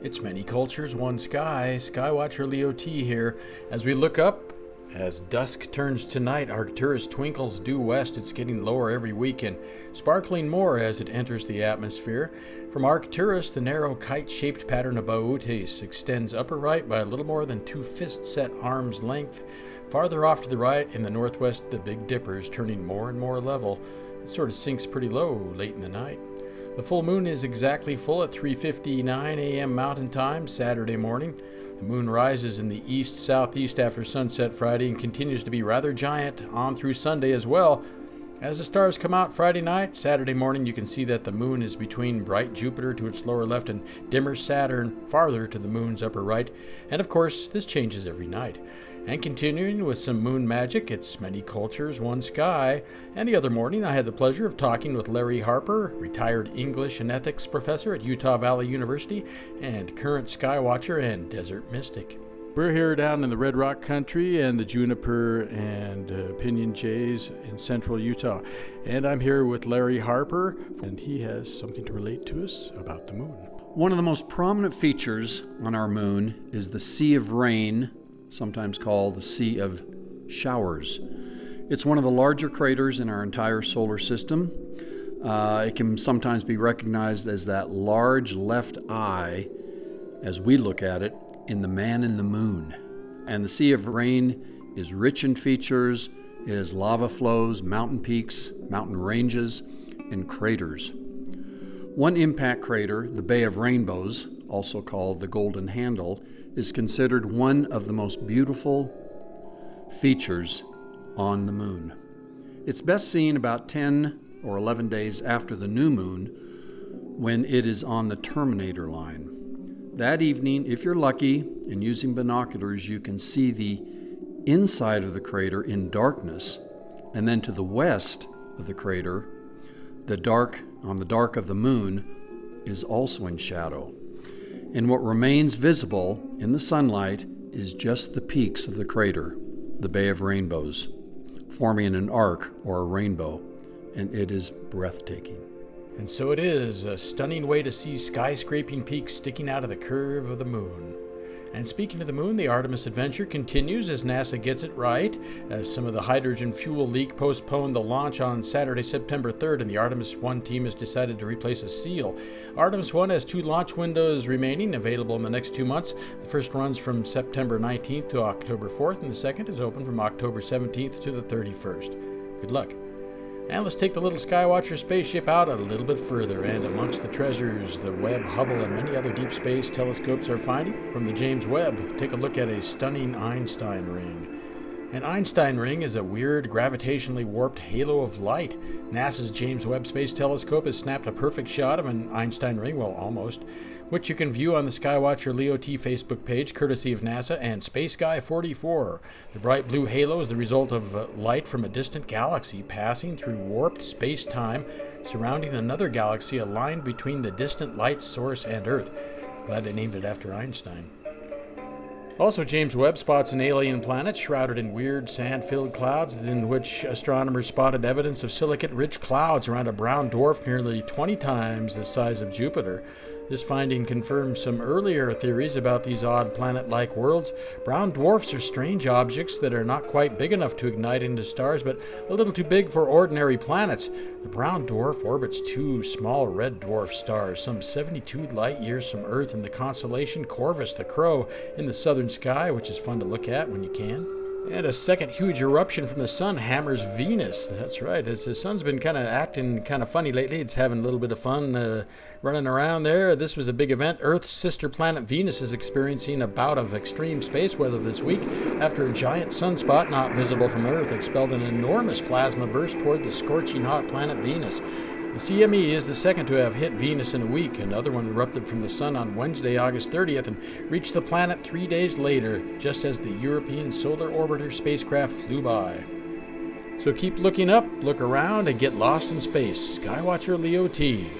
It's many cultures, one sky. Skywatcher Leo T here. As we look up, as dusk turns to night, Arcturus twinkles due west. It's getting lower every week and sparkling more as it enters the atmosphere. From Arcturus, the narrow kite shaped pattern of Bootes extends upper right by a little more than two fist set arms length. Farther off to the right, in the northwest, the Big Dipper is turning more and more level. It sort of sinks pretty low late in the night. The full moon is exactly full at 3:59 a.m. Mountain Time Saturday morning. The moon rises in the east southeast after sunset Friday and continues to be rather giant on through Sunday as well. As the stars come out Friday night, Saturday morning, you can see that the moon is between bright Jupiter to its lower left and dimmer Saturn farther to the moon's upper right. And of course, this changes every night. And continuing with some moon magic, it's many cultures, one sky. And the other morning, I had the pleasure of talking with Larry Harper, retired English and ethics professor at Utah Valley University, and current skywatcher and desert mystic. We're here down in the Red Rock country and the juniper and uh, pinyon jays in central Utah. And I'm here with Larry Harper, and he has something to relate to us about the moon. One of the most prominent features on our moon is the Sea of Rain sometimes called the Sea of Showers. It's one of the larger craters in our entire solar system. Uh, it can sometimes be recognized as that large left eye, as we look at it, in the man in the moon. And the Sea of Rain is rich in features. It has lava flows, mountain peaks, mountain ranges, and craters. One impact crater, the Bay of Rainbows, also called the Golden Handle, is considered one of the most beautiful features on the moon. It's best seen about 10 or 11 days after the new moon when it is on the terminator line. That evening, if you're lucky and using binoculars, you can see the inside of the crater in darkness, and then to the west of the crater, the dark on the dark of the moon is also in shadow and what remains visible in the sunlight is just the peaks of the crater, the Bay of Rainbows, forming an arc or a rainbow, and it is breathtaking. And so it is, a stunning way to see skyscraping peaks sticking out of the curve of the moon. And speaking of the moon, the Artemis adventure continues as NASA gets it right, as some of the hydrogen fuel leak postponed the launch on Saturday, September 3rd, and the Artemis 1 team has decided to replace a seal. Artemis 1 has two launch windows remaining, available in the next two months. The first runs from September 19th to October 4th, and the second is open from October 17th to the 31st. Good luck. And let's take the little Skywatcher spaceship out a little bit further, and amongst the treasures the Webb, Hubble, and many other deep space telescopes are finding, from the James Webb, take a look at a stunning Einstein ring. An Einstein ring is a weird, gravitationally warped halo of light. NASA's James Webb Space Telescope has snapped a perfect shot of an Einstein ring, well, almost, which you can view on the Skywatcher Leo T Facebook page, courtesy of NASA and Space Guy 44. The bright blue halo is the result of uh, light from a distant galaxy passing through warped space time surrounding another galaxy aligned between the distant light source and Earth. Glad they named it after Einstein. Also, James Webb spots an alien planet shrouded in weird sand filled clouds, in which astronomers spotted evidence of silicate rich clouds around a brown dwarf nearly 20 times the size of Jupiter. This finding confirms some earlier theories about these odd planet like worlds. Brown dwarfs are strange objects that are not quite big enough to ignite into stars, but a little too big for ordinary planets. The brown dwarf orbits two small red dwarf stars, some 72 light years from Earth, in the constellation Corvus the Crow in the southern sky, which is fun to look at when you can. And a second huge eruption from the sun hammers Venus. That's right. It's, the sun's been kind of acting kind of funny lately. It's having a little bit of fun uh, running around there. This was a big event. Earth's sister planet Venus is experiencing a bout of extreme space weather this week after a giant sunspot not visible from Earth expelled an enormous plasma burst toward the scorching hot planet Venus. The CME is the second to have hit Venus in a week. Another one erupted from the Sun on Wednesday, August 30th, and reached the planet three days later, just as the European Solar Orbiter spacecraft flew by. So keep looking up, look around, and get lost in space. Skywatcher Leo T.